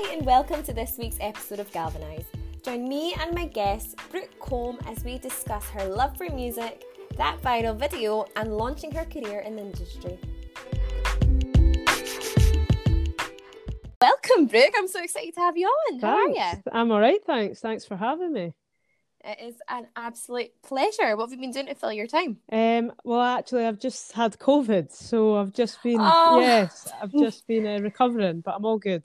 Hi, and welcome to this week's episode of Galvanise. Join me and my guest, Brooke Combe, as we discuss her love for music, that viral video, and launching her career in the industry. Welcome, Brooke. I'm so excited to have you on. How are you? I'm all right, thanks. Thanks for having me. It is an absolute pleasure. What have you been doing to fill your time? Um, well, actually, I've just had COVID, so I've just been Oh. yes, I've just been uh, recovering, but I'm all good.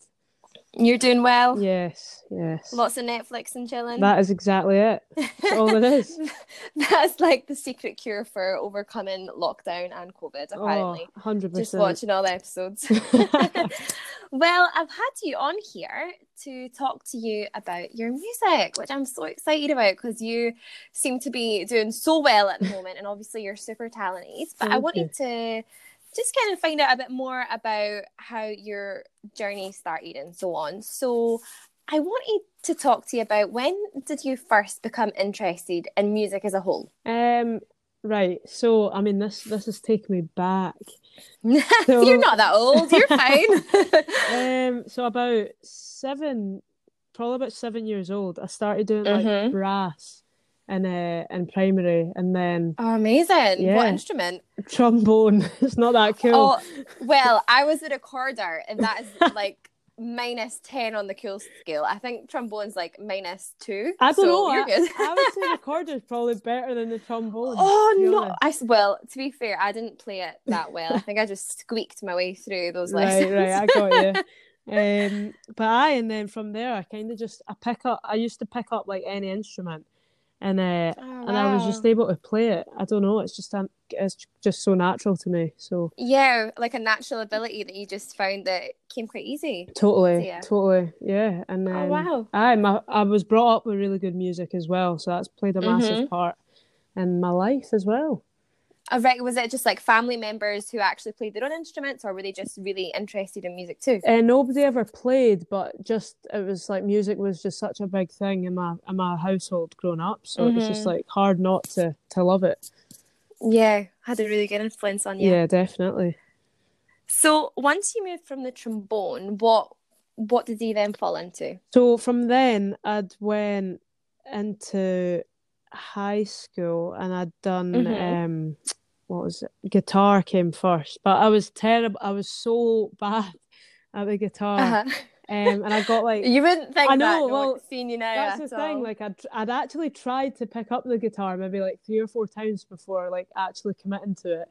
You're doing well. Yes, yes. Lots of Netflix and chilling. That is exactly it. That's all it is. That's like the secret cure for overcoming lockdown and COVID, Oh, apparently. 100%. Just watching all the episodes. well, I've had you on here to talk to you about your music, which I'm so excited about because you seem to be doing so well at the moment, and obviously you're super talented. But I Thank wanted to just kind of find out a bit more about how your journey started and so on. So I wanted to talk to you about when did you first become interested in music as a whole? Um, right. So, I mean, this this has taken me back. So- You're not that old. You're fine. Um, so about seven, probably about seven years old, I started doing like Mhm. brass in uh, in primary, and then Oh, amazing. What instrument? trombone. It's not that cool. Oh, well, I was a recorder, and that is like minus 10 on the cool scale. I think trombone's like minus two. I don't so know. You're I, good. I would say recorder's probably better than the trombone. Oh no! I well, to be fair, I didn't play it that well. I think I just squeaked my way through those lessons. Right, right, I got you. Um, but I and then from there, I kind of just I pick up. I used to pick up like any instrument, and uh, Oh, and I was just able to play it. I don't know. It's just um, it's just so natural to me. So Yeah, like a natural ability that you just found that came quite easy. totally, Yeah. totally, yeah. And then Oh wow! I my I was brought up with really good music as well, so that's played a massive Mhm. part in my life as well. Oh, right, was it just like family members who actually played their own instruments, or were they just really interested in music too? Uh, nobody ever played, but just it was like music was just such a big thing in my in my household growing up. So it was just Mhm. like hard not to to love it. Yeah, had a really good influence on you. Yeah, definitely. So once you moved from the trombone, what what did you then fall into? So from then I'd went into high school and I'd done Mhm. um what was it? Guitar came first, but I was terrible. I was so bad at the guitar. Uh-huh. Um, and I got like You wouldn't think I that, know, no, well, seeing you now. That's at the thing. Like I'd I'd actually tried to pick up the guitar maybe like three or four times before like actually committing to it.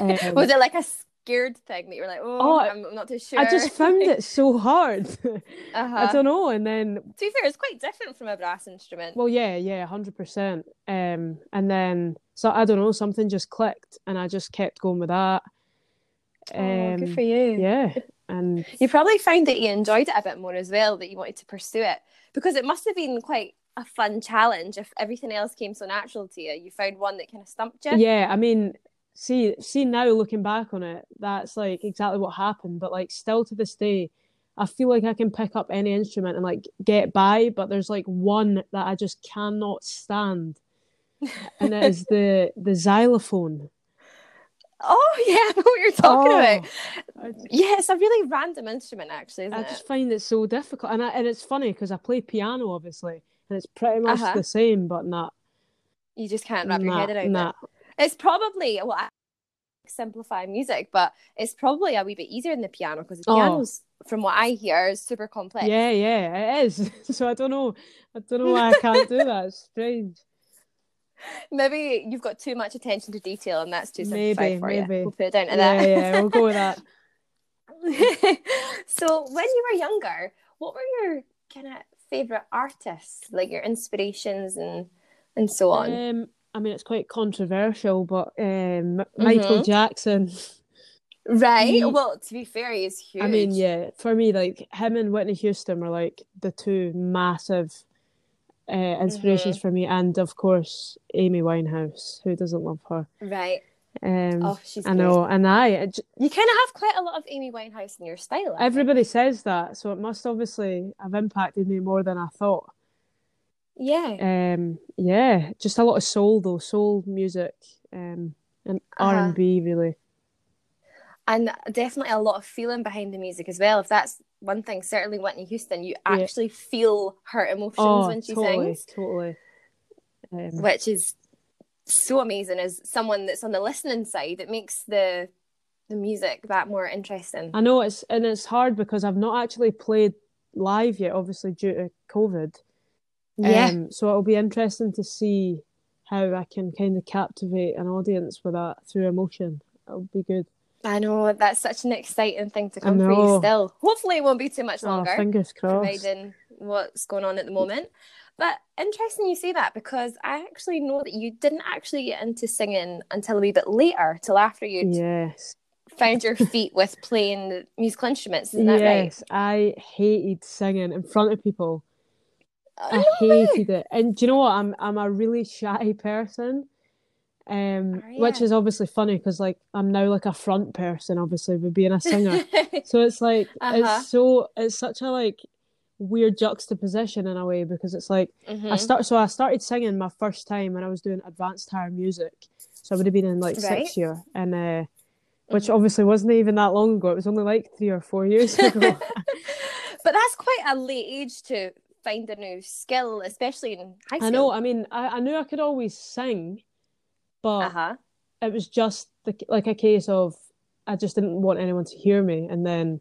um, was it like a scared thing that you're like, oh, Oh, I'm not too sure? I just found it so hard. Uh-huh. I don't know. And then To be fair, it's quite different from a brass instrument. well, yeah, yeah, hundred percent. Um, and then so I don't know, something just clicked, and I just kept going with that. oh, good Um, for you. yeah, and You probably found that you enjoyed it a bit more as well, that you wanted to pursue it. Because it must have been quite a fun challenge if everything else came so natural to you. You found one that kind of stumped you. yeah, I mean, see, see now looking back on it, that's like exactly what happened. But like still to this day, I feel like I can pick up any instrument and like get by, but there's like one that I just cannot stand, and it is the the xylophone. Oh, yeah, I know what you're talking about. Oh, I, Yeah, it's a really random instrument, actually, isn't I it? just find it so difficult, and I, and it's funny because I play piano, obviously, and it's pretty much Uh-huh. the same, but not You just can't wrap your nah, head around nah. it. It's probably well, I simplify music, but it's probably a wee bit easier than the piano because the Oh. piano's, from what I hear, is super complex. Yeah, yeah, it is. So I don't know, I don't know why I can't do that. It's strange. Maybe you've got too much attention to detail, and that's too simplified Maybe, for maybe. you. We'll put it down to Yeah, that. yeah, we'll go with that. so, when you were younger, what were your kind of favorite artists, like your inspirations and and so on? Um, I mean, it's quite controversial, but um, M- Michael. Jackson. right. he- Well, to be fair, he's huge. I mean, yeah, for me, like him and Whitney Houston were like the two massive uh, inspirations Mm-hmm. for me, and of course, Amy Winehouse. Who doesn't love her? Right. Um, Oh, she's. I know, and I, it You kind of have quite a lot of Amy Winehouse in your style. I think. everybody says that, so it must obviously have impacted me more than I thought. Yeah. Um, yeah, just a lot of soul though, soul music, um, and Uh-huh. R and B really. and definitely a lot of feeling behind the music as well. If that's one thing, certainly Whitney Houston, you Yeah. actually feel her emotions Oh, when she totally, sings, totally. Um, which is so amazing. As someone that's on the listening side, it makes the the music that more interesting. I know it's and it's hard because I've not actually played live yet, obviously due to COVID. Yeah. Um, so it'll be interesting to see how I can kind of captivate an audience with that through emotion. It'll be good. I know that's such an exciting thing to come for you still. Hopefully, it won't be too much longer. Oh, longer. fingers crossed. providing what's going on at the moment. But interesting you say that because I actually know that you didn't actually get into singing until a wee bit later, till after you'd Yes. found your feet with playing musical instruments. Isn't that right? Yes, I hated singing in front of people. I Oh, way. hated it. And do you know what? I'm I'm a really shy person. Um, Are which is obviously funny because like I'm now like a front person, obviously, with being a singer. So it's like Uh-huh. it's so it's such a like weird juxtaposition in a way because it's like I Mhm. start so I started singing my first time when I was doing advanced higher music. So I would have been in like Right. sixth year and uh which Mhm. obviously wasn't even that long ago. It was only like three or four years ago. but that's quite a late age to find a new skill, especially in high school. I know, I mean I, I knew I could always sing, but Uh huh. it was just the, like a case of I just didn't want anyone to hear me and then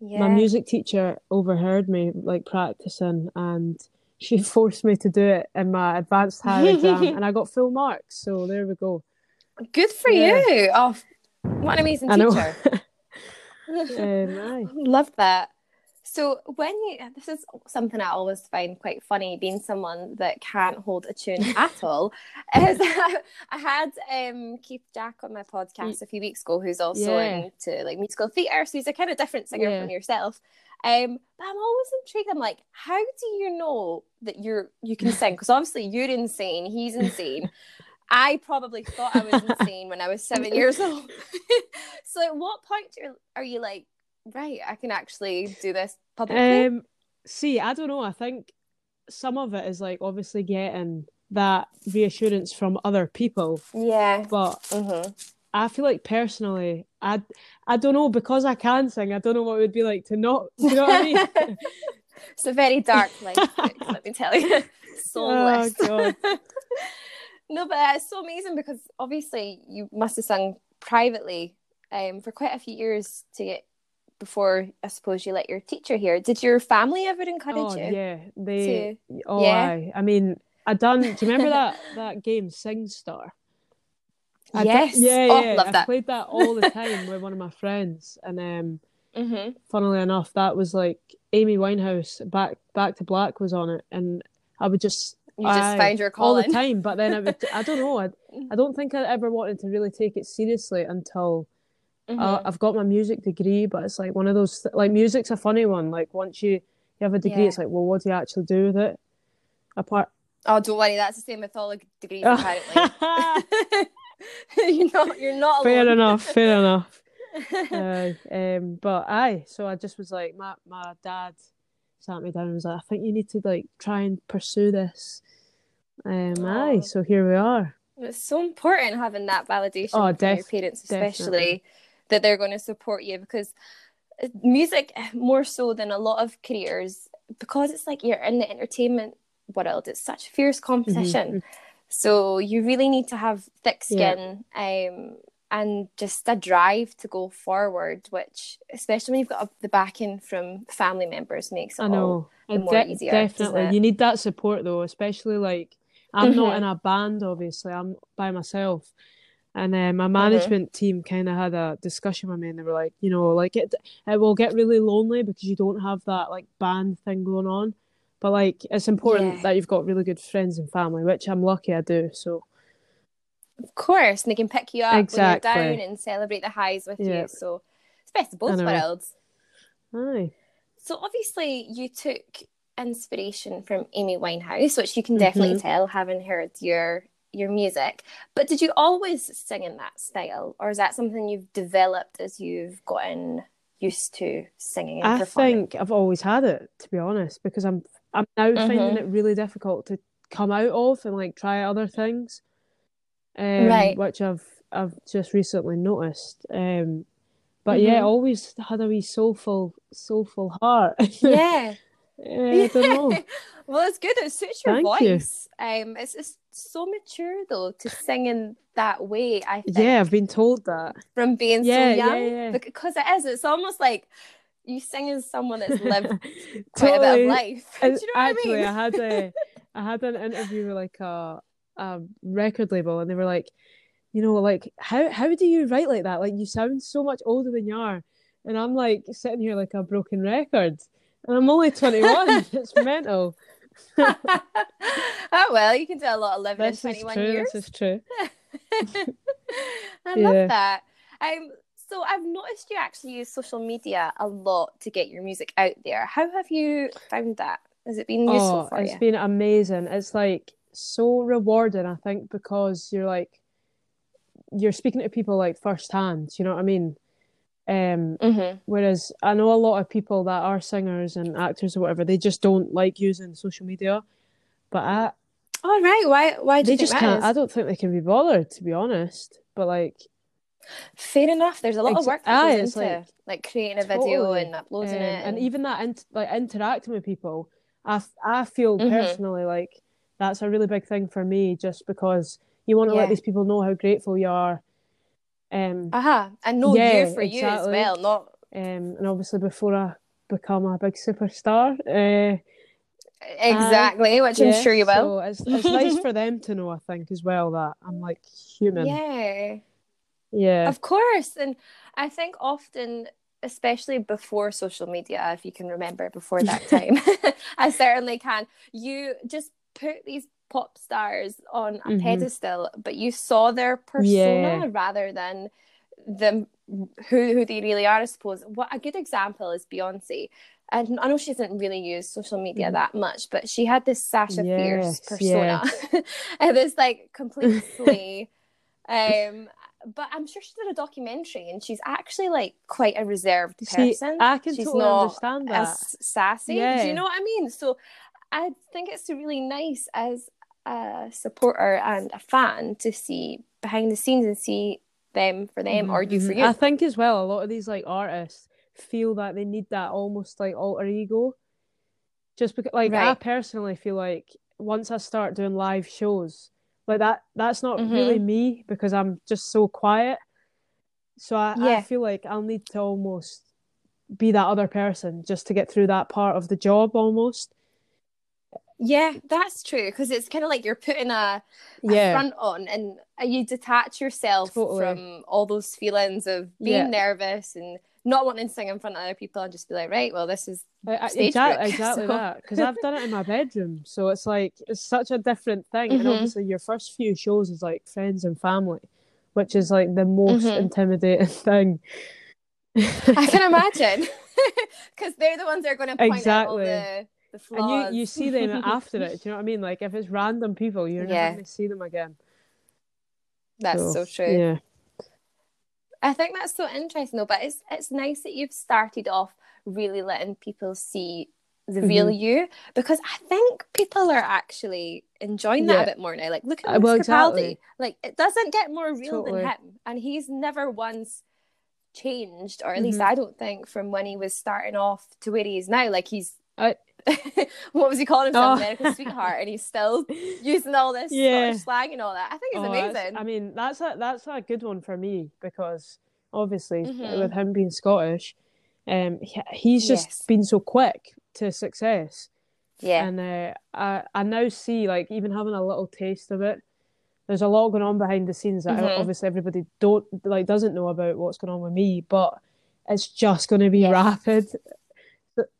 Yeah. my music teacher overheard me like practicing and she forced me to do it in my advanced higher exam and I got full marks so there we go Good for Yeah. you. Oh, what an amazing teacher. um. Love that. So when you this is something I always find quite funny being someone that can't hold a tune at all is I had um Keith Jack on my podcast a few weeks ago who's also Yeah. into like musical theatre so he's a kind of different singer Yeah. from yourself. Um but I'm always intrigued. I'm like how do you know that you're you can sing? Because obviously you're insane he's insane. I probably thought I was insane when I was seven years old. So at what point are, are you like right i can actually do this publicly? Um see I don't know I think some of it is like obviously getting that reassurance from other people yeah. but hmm I feel like personally I I don't know because I can sing I don't know what it would be like to not do you know what I mean? It's a very dark life let me tell you. Soulless. Oh, no but it's so amazing because obviously you must have sung privately um for quite a few years to get before i suppose you let your teacher hear did your family ever encourage oh you yeah they to Oh, Yeah. aye. I mean, I done. Do you remember that that game, SingStar? I done- yes yeah, oh yeah. I that played that all the time with one of my friends, and um, hmm funnily enough, that was like Amy Winehouse. Back Back to Black was on it, and I would just you just Aye, find your all the time. But then I would, I don't know. I, I don't think I ever wanted to really take it seriously until Mhm. uh, I've got my music degree. But it's like one of those like music's a funny one. Like once you you have a degree, Yeah. it's like, well, what do you actually do with it? Apart Oh, don't worry. That's the same with all the degrees, apparently. you're not. You're not fair alone. enough, fair enough. Aye, um, but aye, so I just was like, my my dad sat me down and was like, I think you need to like try and pursue this. Um, aye, Aw. so here we are. It's so important having that validation Oh, from def- your parents, especially definitely. That they're going to support you because uh, music, more so than a lot of careers, because it's like you're in the entertainment world. It's such fierce competition. So you really need to have thick Yeah. skin um, and just a drive to go forward, which, especially when you've got the backing from family members, makes it I all know. the And more de- easier, definitely, you need that support though, especially like I'm not Mhm. in a band, obviously. I'm by myself, and uh, Mm-hmm. my management team kind of had a discussion with me, and they were like, you know, like it it will get really lonely because you don't have that like band thing going on. But like, it's important Yeah. that you've got really good friends and family, which I'm lucky I do. So Of course, and they can pick you up Exactly. when you're down and celebrate the highs with Yeah. you. So it's best of both worlds. aye, So obviously you took inspiration from Amy Winehouse, which you can definitely Mhm. tell having heard your your music. But did you always sing in that style, or is that something you've developed as you've gotten used to singing and I think I've always had it to be honest, because I'm I'm now finding Mhm. it really difficult to come out of and like try other things. Um, Right. which I've I've just recently noticed. Um, But yeah, Mhm. always had a wee soulful, soulful heart. Yeah. Eh, I don't know. well, it's good. It suits your Thank you. voice. Um, it's just so mature though to sing in that way. I think Yeah, I've been told that. from being Yeah, so young yeah. because it is. It's almost like you sing as someone that's lived quite a bit of life. Do you know It's- what I Actually, mean? I had a, I had an interview with like a, a record label, and they were like, you know, like how how do you write like that? Like you sound so much older than you are, and I'm like sitting here like a broken record, and I'm only 21. it's mental. oh well, you can do a lot of living This in is 21 true. years. This is true. I Yeah. love that. Um, so I've noticed you actually use social media a lot to get your music out there. How have you found that? Has it been useful Oh, for it's you? It's been amazing. It's like so rewarding, I think, because you're like you're speaking to people like firsthand, you know what I mean? Um, Mm-hmm. whereas I know a lot of people that are singers and actors or whatever, they just don't like using social media. But I, All right. Why? Why do they you think just can't. is? I don't think they can be bothered, to be honest. But like, Fair enough. There's a lot of work that goes into like- like, creating a video Totally. and uploading um, it, and even that, int- like interacting with people, I, f- I feel Mhm. personally like that's a really big thing for me, just because you want to Yeah. let these people know how grateful you are. Um, aha, and know Yeah, you for you as well, not um, and obviously before I become a big superstar, uh, exactly, which I'm sure you will. So it's it's nice for them to know, I think, as well that I'm like human. Yeah. Yeah. Of course. And I think often, especially before social media, if you can remember before that time, I certainly can, you just put these pop stars on a Mhm. pedestal, but you saw their persona Yeah. rather than them who, who they really are, I suppose. What a good example is Beyonce. And I know she doesn't really use social media Mhm. that much, but she had this Sasha Fierce Yes, persona. and this like complete slay. Um, but I'm sure she did a documentary, and she's actually like quite a reserved person. I can she's totally understand that. as sassy. Do you know what I mean? So I think it's really nice as a supporter and a fan to see behind the scenes and see them for them or you for Mhm. you. I think as well, a lot of these like artists feel that they need that almost like alter ego. Just because, like, I personally feel like once I start doing live shows, like that, that's not Mhm. really me because I'm just so quiet. So I, I feel like I'll need to almost be that other person just to get through that part of the job almost. Yeah, that's true because it's kind of like you're putting a, a front on and you detach yourself Totally. from all those feelings of being Yeah. nervous and not wanting to sing in front of other people and just be like, right, well, this is I- I- stage exactly, exactly so- that. Because I've done it in my bedroom, so it's like it's such a different thing. And Mhm. obviously, your first few shows is like friends and family, which is like the most Mhm. intimidating thing. I can imagine because they're the ones that are going to point Exactly. out all the, the flaws. and you you see them after it. Do you know what I mean? Like if it's random people, you're Yeah. never going to see them again. That's so true. Yeah, I think that's so interesting though, but it's it's nice that you've started off really letting people see the real Mm-hmm. you because I think people are actually enjoying that Yeah. a bit more now. Like look at Uh, well, Capaldi. exactly. Like it doesn't get more real Totally. than him. And he's never once changed, or at least Mhm. I don't think from when he was starting off to where he is now. Like he's I- what was he calling himself? Oh. America's sweetheart, and he's still using all this Yeah. Scottish slang and all that. I think it's Oh, amazing. I mean, that's a that's a good one for me because obviously Mhm. with him being Scottish, um, he, he's just Yes. been so quick to success. yeah. And uh, I I now see like even having a little taste of it. There's a lot going on behind the scenes that Mhm. obviously everybody don't like doesn't know about what's going on with me, but it's just going to be Yes. rapid.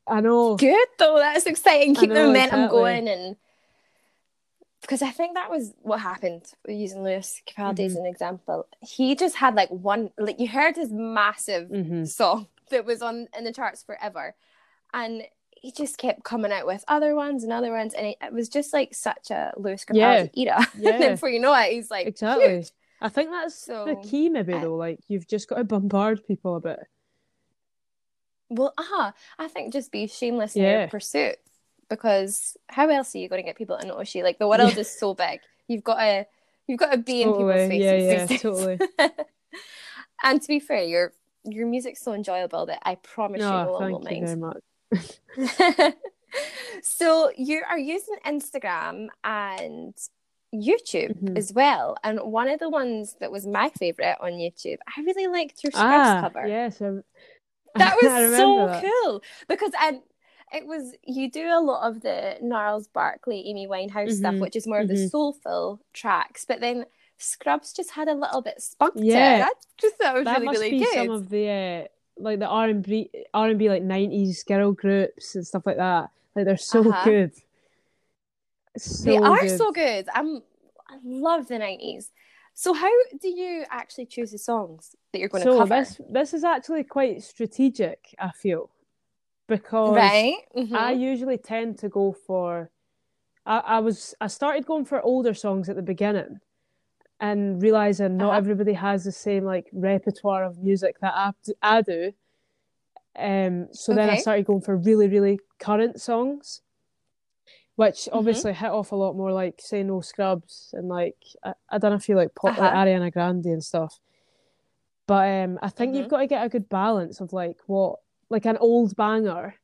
I know. good though. That's exciting. Keep the momentum exactly. going, and because I think that was what happened using Lewis Capaldi as Mhm. an example. He just had like one, like you heard his massive hmm song that was on in the charts forever, and he just kept coming out with other ones and other ones, and it, it was just like such a Lewis Capaldi era. and then Yeah, before you know it, he's like exactly. huge. I think that's the key, maybe I- though. Like you've just got to bombard people a bit. Well, aha, I think just be shameless in your pursuit because how else are you going to get people to notice you? Like the world is so big, you've got to you've got to be in people's faces. Yeah, yeah, totally. and to be fair, you're your music's so enjoyable that I promise you no one will mind. Thank you very much. so you are using Instagram and YouTube mm-hmm. as well. And one of the ones that was my favorite on YouTube, I really liked your Scrubs ah, cover. Yes, that was so that. cool because I it was you do a lot of the Gnarls Barkley, Amy Winehouse mm-hmm. stuff, which is more of the mm-hmm. soulful tracks, but then Scrubs just had a little bit spunk yeah. That just that was that really must really be good. Some of the uh, like the R and B R and B like nineties girl groups and stuff like that. Like they're so uh-huh. good. So they are good. so good. I'm I love the nineties. So how do you actually choose the songs that you're going so to cover? This this is actually quite strategic, I feel. Because right? Mm-hmm. I usually tend to go for I, I was I started going for older songs at the beginning and realizing not uh-huh. everybody has the same like repertoire of music that I, I do. Um, so okay. then I started going for really, really current songs which mm-hmm. obviously mm-hmm. hit off a lot more like say no scrubs and like I, I don't know if you like pop uh-huh. like Ariana Grande and stuff. But um I think mm-hmm. you've got to get a good balance of like what like an old banger,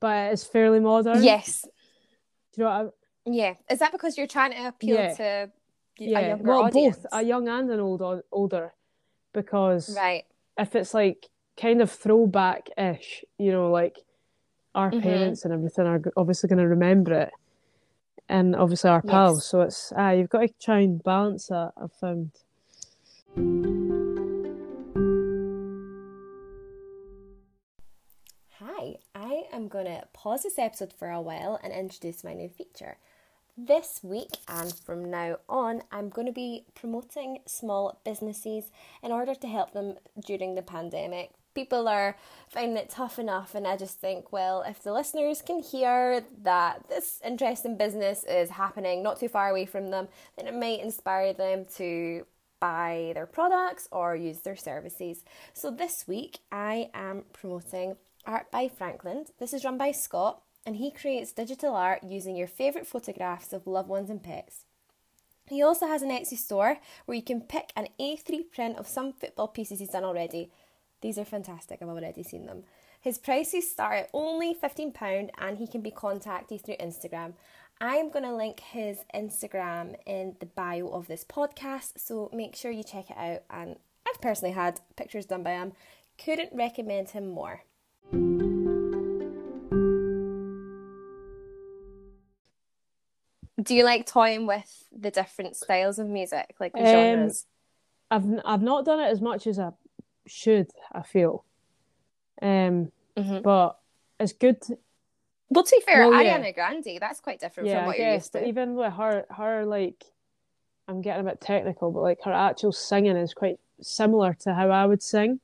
but it's fairly modern. Yes. Do you know what I... Yeah. Is that because you're trying to appeal yeah. to yeah. a younger well, audience? both a young and an old older, because right if it's like kind of throwback ish, you know, like our mm-hmm. parents and everything are obviously going to remember it and obviously our pals. Yes. So it's ah, you've got to try and balance that. I've found. Hi, I am going to pause this episode for a while and introduce my new feature. This week and from now on, I'm going to be promoting small businesses in order to help them during the pandemic. People are finding it tough enough and I just think well if the listeners can hear that this interesting business is happening not too far away from them then it might inspire them to buy their products or use their services. So this week I am promoting Art by Franklin. This is run by Scott and he creates digital art using your favourite photographs of loved ones and pets he also has an Etsy store where you can pick an A3 print of some football pieces he's done already these are fantastic. I've already seen them. His prices start at only £15 and he can be contacted through Instagram. I'm going to link his Instagram in the bio of this podcast, so make sure you check it out. And I've personally had pictures done by him, couldn't recommend him more. Do you like toying with the different styles of music, like the um, genres? I've I've not done it as much as I should, I feel. Um, mm-hmm. But it's good. To... Well, to be fair, well, Ariana yeah. Grande, that's quite different yeah, from what you're used to. Even with her, her like, I'm getting a bit technical, but like her actual singing is quite similar to how I would sing.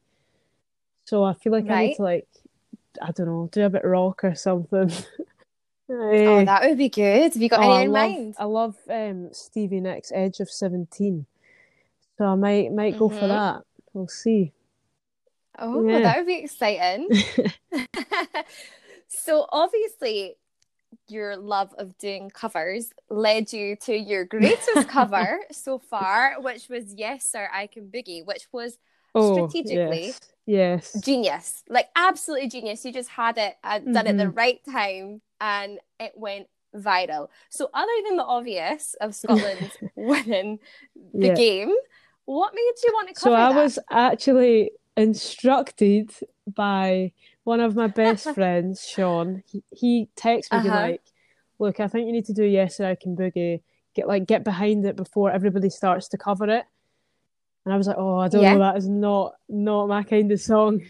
So I feel like right. I need to like, I don't know, do a bit rock or something. oh, that would be good. Have you got oh, any in I love, mind? I love um, Stevie Nicks' Edge of Seventeen, so I might might go mm-hmm. for that. We'll see. Oh, yeah. that would be exciting. so obviously your love of doing covers led you to your greatest cover so far, which was Yes Sir I Can Boogie, which was oh, strategically yes. yes. genius. Like absolutely genius. You just had it uh, done mm-hmm. at the right time and it went viral. So other than the obvious of Scotland winning the yeah. game, what made you want to cover So I that? was actually instructed by one of my best friends, Sean. He, he texted me uh-huh. like, "Look, I think you need to do Yes I Can Boogie. Get like get behind it before everybody starts to cover it." And I was like, "Oh, I don't yeah. know. That is not not my kind of song."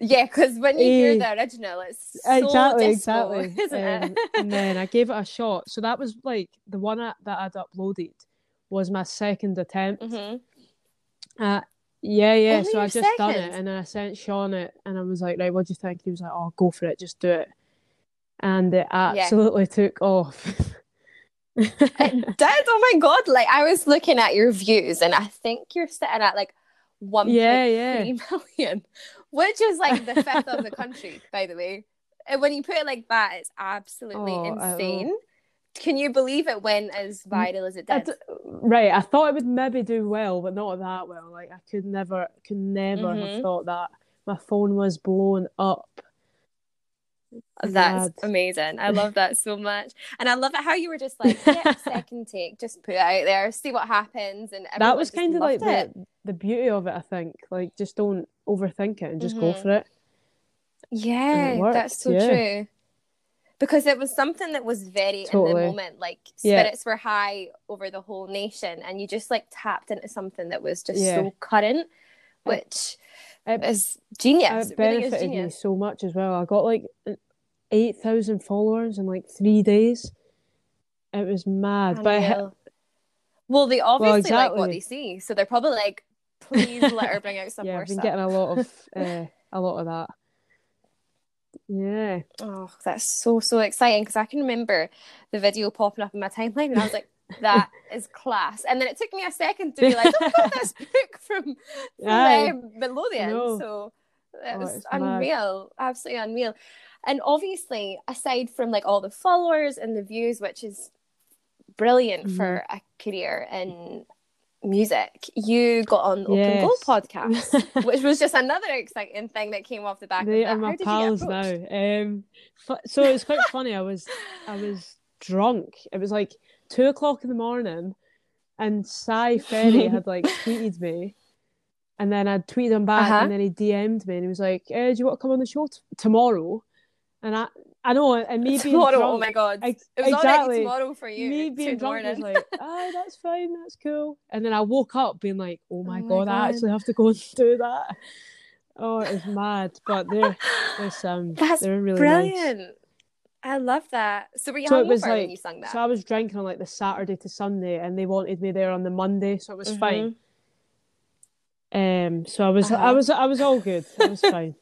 Yeah, because when you hear eh, the original, it's so exactly, disco, exactly, isn't um, it? and then I gave it a shot. So that was like the one that I'd uploaded was my second attempt. Mm-hmm. Uh, yeah, yeah. Only so I just second. done it, and then I sent Sean it, and I was like, "Right, what do you think?" He was like, "Oh, go for it, just do it," and it absolutely yeah. took off. it did. Oh my god! Like I was looking at your views, and I think you're sitting at like one yeah, yeah. million, which is like the fifth of the country, by the way. And when you put it like that, it's absolutely oh, insane. Can you believe it went as viral as it did? D- right, I thought it would maybe do well, but not that well. Like I could never, could never mm-hmm. have thought that my phone was blown up. That's amazing. I love that so much. And I love it how you were just like, yeah, second take, just put it out there, see what happens. And that was kind of like the, the beauty of it, I think. Like, just don't overthink it and just go Mhm. for it. Yeah, worked, that's so yeah. true. Because it was something that was very in the moment, like Yeah. spirits were high over the whole nation, and you just like tapped into something that was just Yeah. so current, It- which It, is genius. it It really is benefited me so much as well. I got like 8,000 followers in like three days. It was mad. But hit- well, they obviously like what they see, so they're probably like, please let her bring out some yeah, more I've been stuff. getting a lot of uh, a lot of that. Yeah. Oh, that's so so exciting because I can remember the video popping up in my timeline, and I was like, "That is class." And then it took me a second to be like, "Oh, I got this book from, um, Melodian." know. So it Oh, was it's mad. unreal, absolutely unreal. And obviously, aside from like all the followers and the views, which is brilliant Mm-hmm. for a career in music, you got on the Open Goal podcast, which was just another exciting thing that came off the back They of that. are my pals now. Um, so it was quite funny. I was, I was drunk. It was like two o'clock in the morning, and Si Ferry had like tweeted me, and then I tweeted him back, Uh-huh. and then he DM'd me, and he was like, eh, "Do you want to come on the show t- tomorrow?" And I, I know, and me being tomorrow. drunk, oh my god, Ex- it was exactly. tomorrow for you. me being drunk was like, "Ah, that's fine, that's cool." And then I woke up being like, "Oh my Oh my god, I actually have to go and do that." Oh, it's mad, but they're they're um, That's they're really brilliant. nice. I love that. So were you So it was when you sung that? so I was drinking on like the Saturday to Sunday, and they wanted me there on the Monday, so it was fine. Um, so I was, I Uh-huh. was, I was all good. It was fine.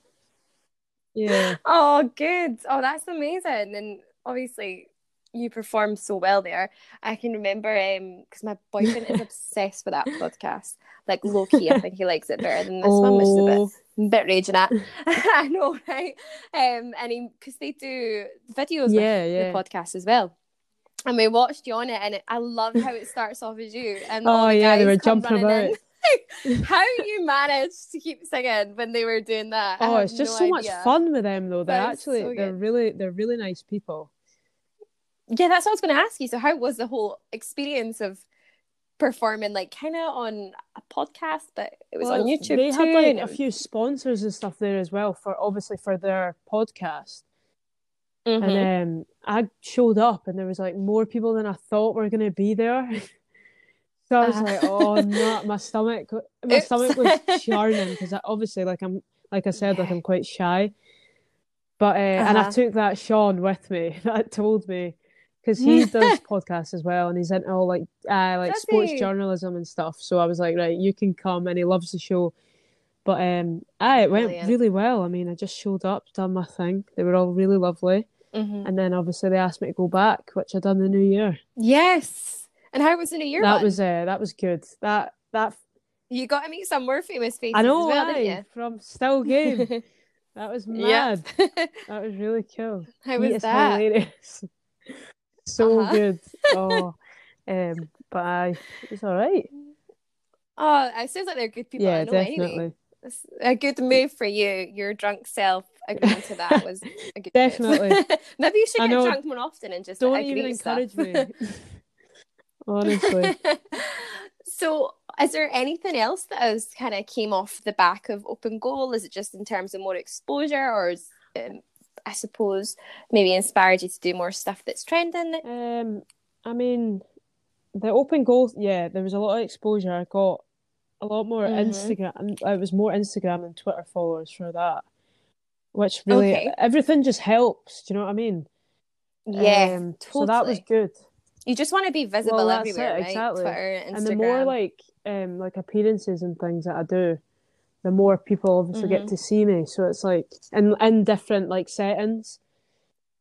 Yeah, Oh, good. Oh, that's amazing. And obviously, you performed so well there. I can remember um because my boyfriend is obsessed with that podcast. Like low key, I think he likes it better than this one, which is a Oh. bit, bit raging at. I know, right? Um, and he because they do videos yeah, with yeah. the podcast as well. And we watched you on it, and it, I love how it starts off as you. And Oh, the yeah, they were jumping running in. about. how you managed to keep singing when they were doing that? Oh, it's just no so idea. much fun with them though. They're That actually so they're really they're really nice people. Yeah, that's what I was going to ask you. So, how was the whole experience of performing, like, kind of on a podcast, but it was on Well, YouTube They too? had like and a few sponsors and stuff there as well for obviously for their podcast. Mhm. And um, I showed up, and there was like more people than I thought were going to be there. so I was Uh-huh. like, "Oh no!" My stomach, my Oops. stomach was churning because obviously, like I'm, like I said, like I'm quite shy. But uh, and I Uh-huh. took that Sean with me that told me because he does podcasts as well, and he's into all like uh, like sports he? journalism and stuff. So I was like, right, you can come, and he loves the show. But um, aye, it went Brilliant. really well. I mean, I just showed up, done my thing. They were all really lovely. Mhm. And then obviously they asked me to go back, which I done the new year. Yes. And how was the New Year that one? was uh, that was good. That that You got to meet some more famous faces I know as well, aye, from Still Game. That was mad. That was really cool. how was is that? hilarious. So Uh-huh. good. Oh, um, but aye, it was all right. Oh, it sounds like they're good people. yeah, I know anyway. definitely, a good move for you. Your drunk self agreeing to that was a good Definitely. Maybe you should I get know. drunk more often and just Don't agree even to stuff. encourage me. Honestly, so, is there anything else that has kind of came off the back of Open Goal? Is it just in terms of more exposure, or is, um, I suppose maybe inspired you to do more stuff that's trending? um, I mean, the open goal. Yeah, there was a lot of exposure. I got a lot more Mhm. Instagram. and It was more Instagram and Twitter followers for that, which really Okay. everything just helps. Do you know what I mean? Yeah, Um, totally. So that was good. You just want to be visible Well, everywhere, it, right? exactly. Twitter, Instagram. And the more like um like appearances and things that I do, the more people obviously Mhm. get to see me. So it's like in in different like settings.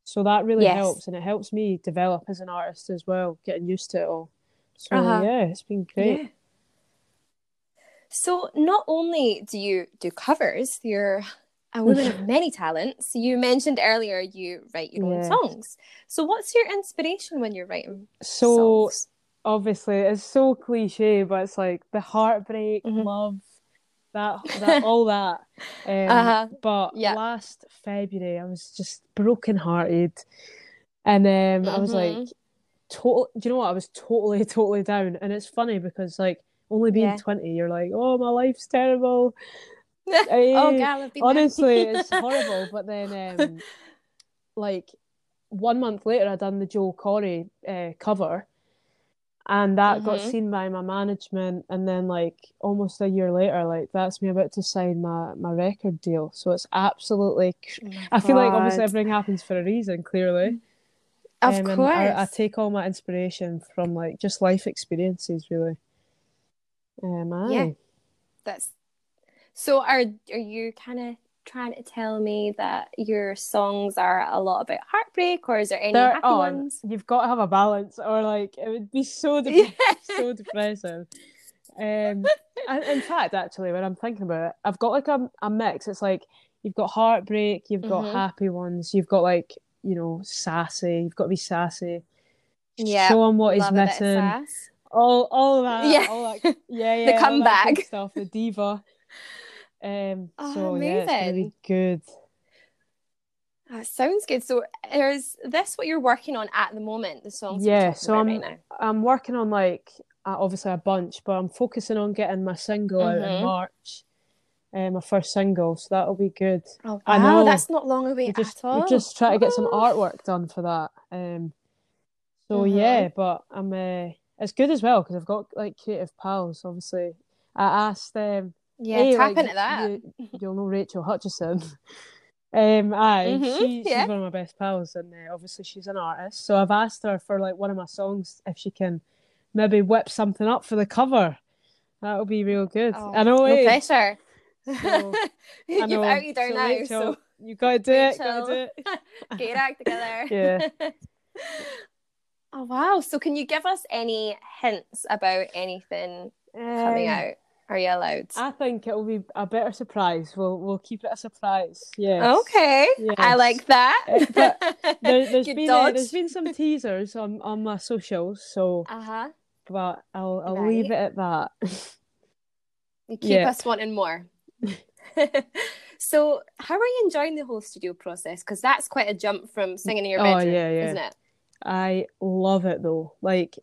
So that really Yes. helps, and it helps me develop as an artist as well, getting used to it all. So Uh-huh. yeah, it's been great. Yeah. So not only do you do covers, you're a woman of many talents. You mentioned earlier you write your own songs. So what's your inspiration when you're writing So songs? obviously it's so cliche, but it's like the heartbreak, Mhm. love, that that all that. Um, Uh-huh. But Yeah. last February, I was just broken hearted, and um, I was Mhm. like, total. Do you know what? I was totally, totally down. And it's funny because like only being Yeah. twenty, you're like, oh, my life's terrible. oh, Eh, been Honestly, it's horrible. But then, um, like one month later, I done the Joe Corey uh, cover, and that got Mhm. seen by my management. And then, like almost a year later, like that's me about to sign my my record deal. So it's absolutely. cr- Oh I feel like obviously everything happens for a reason. Clearly, Of Um, course. I, I take all my inspiration from like just life experiences, really. Um, aye. Yeah. That's so. Are are you kind of trying to tell me that your songs are a lot about heartbreak, or is there any There- happy oh, ones? You've got to have a balance, or like it would be so de- Yeah. so depressing. Um, and in fact, actually, when I'm thinking about it, I've got like a, a mix. It's like you've got heartbreak, you've got Mhm. happy ones, you've got like you know sassy. You've got to be sassy. Yeah, show him what he's Love a bit of missing. All all that. Yeah. all that, yeah, yeah. that comeback. stuff. The diva. Um. Oh, so yeah, it's amazing. good. That sounds good. So, is this what you're working on at the moment? The songs Yeah, so I'm- right now. I'm working on like uh, obviously a bunch, but I'm focusing on getting my single out in Mhm. March. Um, my first single, so that'll be good. Oh, I wow, know. that's not long away We just at all. we just try to get some artwork done for that. Um, so Mhm. yeah, but I'm uh, it's good as well because I've got like creative pals. Obviously, I asked them. Yeah, hey, tap like, into that. You, you'll know Rachel Hutchison. Um, aye, Mhm, she, she's yeah. one of my best pals, and uh, obviously she's an artist. So I've asked her for like one of my songs if she can maybe whip something up for the cover. That'll be real good. Oh, I know, no eh? pressure. So, You've know. outed her So, now, Rachel, so you gotta do it. Gotta do it. get your act together. Yeah. oh wow! So can you give us any hints about anything coming Um, out? Are you allowed? I think it'll be a better surprise. We'll we'll keep it a surprise. Yeah. Okay, I like that. But there, there's, been, uh, there's been some teasers on, on my socials, so Uh huh. but I'll I'll leave it at that. You keep Yeah. us wanting more. so, how are you enjoying the whole studio process? Because that's quite a jump from singing in your Oh, bedroom, yeah, yeah. isn't it? I love it though. Like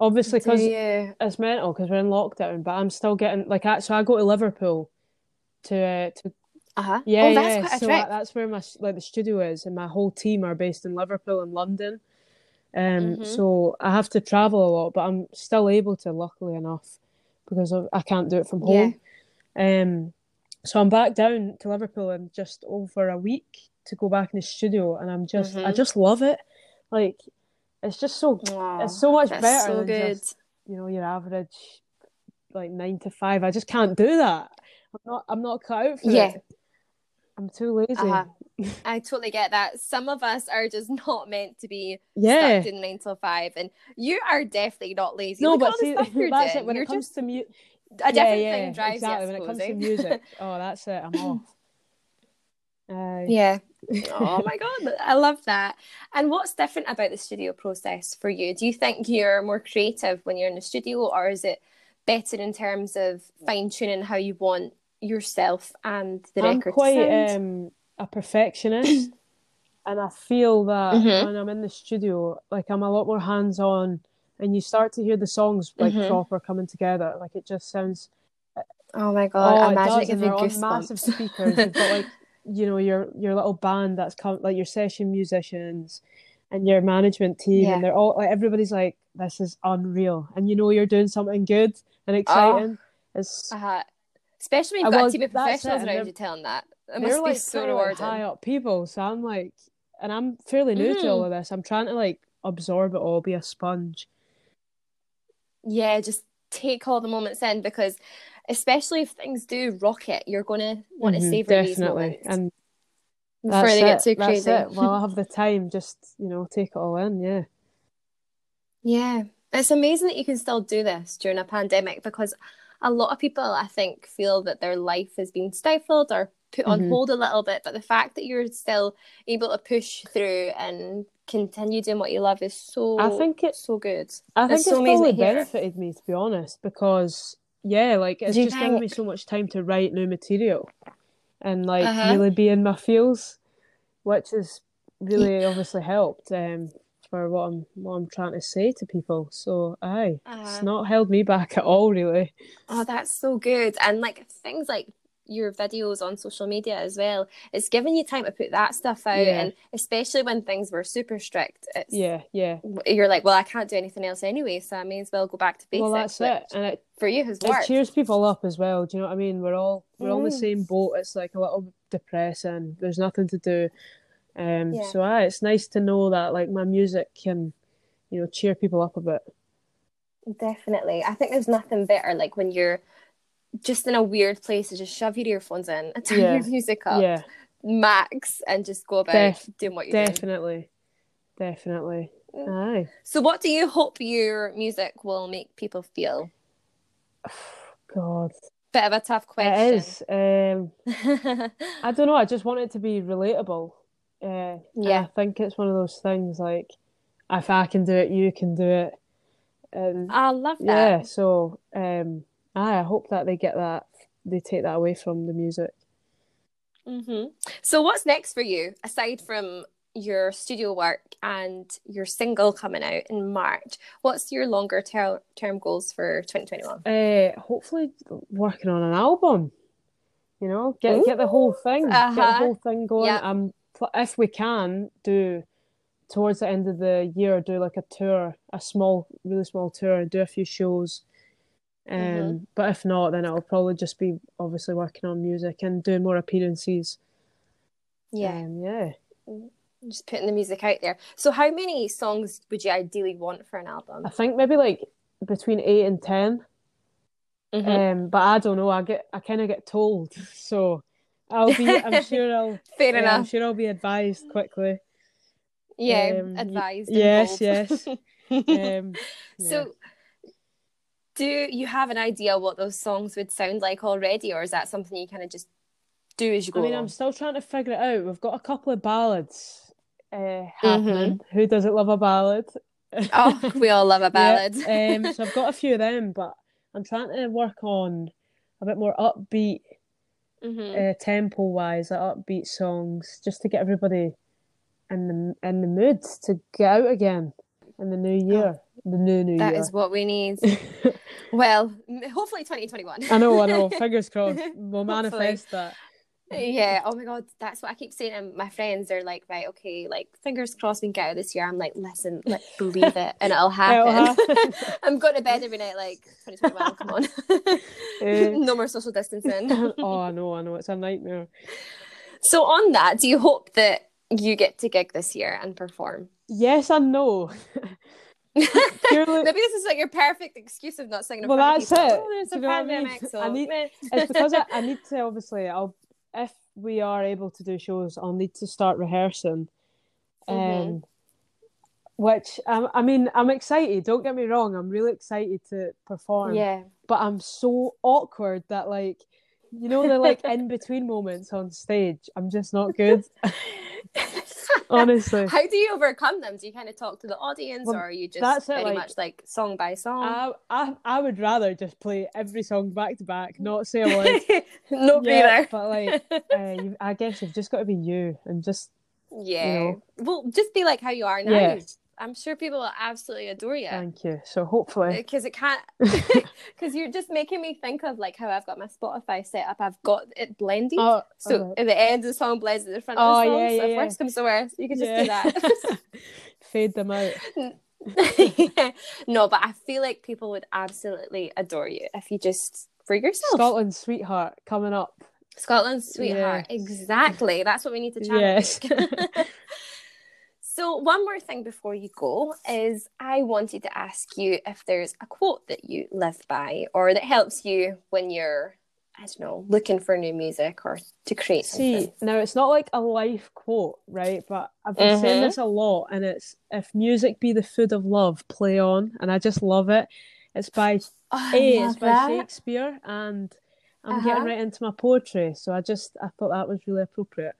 obviously because you? it's mental because we're in lockdown, but I'm still getting like I, so I go to Liverpool to uh, to Uh huh. yeah oh, that's yeah quite a so trip. I- that's where my like the studio is, and my whole team are based in Liverpool and London. Um, Mhm. so I have to travel a lot, but I'm still able to, luckily enough, because I can't do it from home Yeah. Um, so I'm back down to Liverpool in just over a week to go back in the studio, and I'm just I Mhm. just love it. Like it's just so Aw, it's so much better so than good. just you know your average like nine to five. I just can't do that. I'm not I'm not cut out for Yeah. it. I'm too lazy. Uh-huh. I totally get that. Some of us are just not meant to be Yeah. stuck in nine till five, and you are definitely not lazy. No, Look but see, that's doing. it. When you're it comes just to music, a different yeah, yeah, thing drives exactly. you. When it comes to eh? music, oh, that's it. I'm off. Aye. Yeah. Oh my god, I love that. And what's different about the studio process for you? Do you think you're more creative when you're in the studio, or is it better in terms of fine tuning how you want yourself and the record? I'm record quite to sound? um, a perfectionist, and I feel that Mhm. when I'm in the studio, like I'm a lot more hands on, and you start to hear the songs like Mhm. proper coming together. Like it just sounds. oh my god, oh, I it imagine does, it gives and me they're on massive goosebumps. speakers. You've got like you know your your little band that's come like your session musicians and your management team Yeah. and they're all like everybody's like this is unreal and you know you're doing something good and Oh. exciting it's uh-huh. Especially when you've got well, a team of professionals around you telling that. It they're must be like so like, rewarding. high up people so I'm like and I'm fairly new to Mm. all of this I'm trying to like absorb it all be a sponge yeah, just take all the moments in because especially if things do rocket, you're gonna want to Mhm, savor these definitely moments and before that's they get it, too that's crazy. it while I have the time just you know take it all in yeah Yeah, it's amazing that you can still do this during a pandemic because a lot of people, I think, feel that their life has been stifled or put on Mhm. hold a little bit. But the fact that you're still able to push through and continue doing what you love is so I think it's so good. I think It's it's, so probably benefited me to be honest because yeah, like it's just given me so much time to write new material and like Uh-huh. really be in my feels, which has really obviously helped um, for what I'm what I'm trying to say to people. So aye, it's Uh-huh. not held me back at all, really. Oh, that's so good. And like things like your videos on social media as well, it's giving you time to put that stuff out. Yeah. And especially when things were super strict, it's, Yeah, yeah. you're like, well, I can't do anything else anyway, so I may as well go back to basics. well, that's it, and it For you has worked. it cheers people up as well. Do you know what I mean? We're all we're all in the Mm. same boat. It's like a little depressing. There's nothing to do. Um, Yeah. so aye, it's nice to know that like my music can, you know, cheer people up a bit. Definitely. I think there's nothing better like when you're just in a weird place to just shove your earphones in and turn Yeah. your music up Yeah, max and just go about Def- doing what you're doing. definitely, definitely. Mm. Aye. So what do you hope your music will make people feel? God, Bit of a tough question. is. Um, I don't know. I just want it to be relatable. Uh, Yeah. I think it's one of those things like, if I can do it, you can do it. And I love that. yeah, so um, I hope that they get that, they take that away from the music. hmm So, what's next for you aside from your studio work and your single coming out in March? What's your longer ter- term goals for 2021? Uh, hopefully working on an album. You know, get get the whole thing, get the Uh-huh. whole thing going. Yep. Um, if we can do towards the end of the year, do like a tour, a small, really small tour, do a few shows. Um, Mhm. but if not, then it'll probably just be obviously working on music and doing more appearances. Yeah, Um, yeah. just putting the music out there. So, how many songs would you ideally want for an album? I think maybe like between eight and 10 Mhm. Um, but I don't know. I get I kind of get told, so I'll be. I'm sure I'll. Fair yeah, I'm sure I'll be advised quickly. Yeah, um, advised. yes, yes. Um, yeah. So, do you have an idea what those songs would sound like already, or is that something you kind of just do as you go I mean? I'm still trying to figure it out. We've got a couple of ballads uh, Mm-hmm. happening. Who doesn't love a ballad? Oh, we all love a ballad. Yeah, um, so I've got a few of them, but I'm trying to work on a bit more upbeat, Mhm. uh, tempo wise, like upbeat songs, just to get everybody in the in the mood to get out again in the new year, the new new That year. is what we need. well, hopefully 2021. I know, I know. Fingers crossed. We'll manifest that. yeah. Oh my God. That's what I keep saying. And my friends are like, right, okay, like, fingers crossed we can get out this year. I'm like, listen, let's believe it and it'll happen. happen. I'm going to bed every night, like, 2021, come on. No more social distancing. oh, I know, I know. It's a nightmare. so, on that, do you hope that you get to gig this year and perform? Yes and no. Maybe this is like your perfect excuse of not singing in Well, that's people. it. Oh, there's a what I mean? so I need- it's because I, I need to obviously I'll if we are able to do shows I'll need to start rehearsing um Mhm. which um, I mean I'm excited don't get me wrong I'm really excited to perform yeah. but I'm so awkward that like you know the like in between moments on stage I'm just not good honestly How do you overcome them? Do you kind of talk to the audience, Well, or are you just very like- much like song by song? I, I I would rather just play every song back to back not say a word no yeah, breather. but like uh, you, I guess you've just got to be you and just Yeah. know. Well, just be like how you are now. Yeah. I'm sure people will absolutely adore you. thank you so hopefully uh, Because it can't, because you're just making me think of like how I've got my Spotify set up. I've got it blended. oh so alright. at the end of the song blends at the front Oh, of the oh, song. yeah, so yeah, if yeah. worse comes to worse, you can just Yeah. do that. fade them out no, but I feel like people would absolutely adore you if you just for yourself. Scotland's sweetheart coming up Scotland's sweetheart. Yes. Exactly. That's what we need to channel. yes so one more thing before you go is I wanted to ask you if there's a quote that you live by or that helps you when you're I don't know looking for new music or to create see something. now it's not like a life quote right but I've been saying Mhm. this a lot and it's if music be the food of love play on and I just love it it's by Oh, A it's by that. Shakespeare and I'm Uh-huh. getting right into my poetry so I just I thought that was really appropriate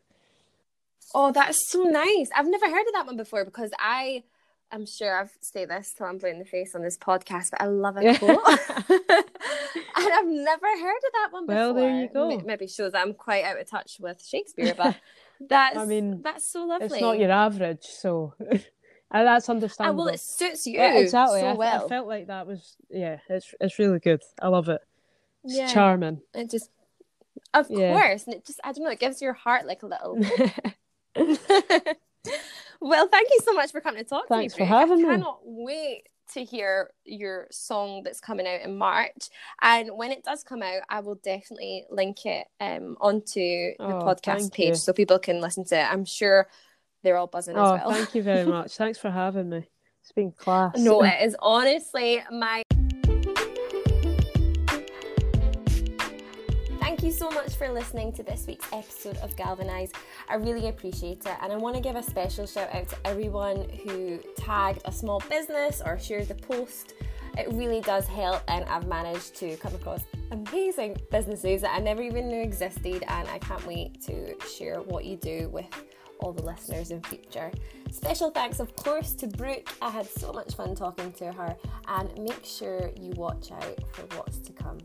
Oh, that's so nice. I've never heard of that one before because I I'm sure I've said this till I'm blue in the face on this podcast, but I love a quote. and I've never heard of that one before. Well, there you go. Maybe shows I'm quite out of touch with Shakespeare, but that's I mean, that's so lovely. It's not your average, so and that's understandable. Ah, well, it suits you Yeah, exactly. so I, well. I felt like that was yeah, it's it's really good. I love it. It's Yeah. charming. It just, of Yeah. course, and it just I don't know, it gives your heart like a little. well, thank you so much for coming to talk Thanks to for me. Brooke. having I me. cannot wait to hear your song that's coming out in March. And when it does come out, I will definitely link it um onto the Oh, podcast page you. so people can listen to it. I'm sure they're all buzzing oh, as well. thank you very much. Thanks for having me. It's been class. No, it is honestly my. You so much for listening to this week's episode of Galvanize. I really appreciate it, and I want to give a special shout out to everyone who tagged a small business or shared the post. It really does help, and I've managed to come across amazing businesses that I never even knew existed, and I can't wait to share what you do with all the listeners in future. Special thanks, of course, to Brooke. I had so much fun talking to her, and make sure you watch out for what's to come.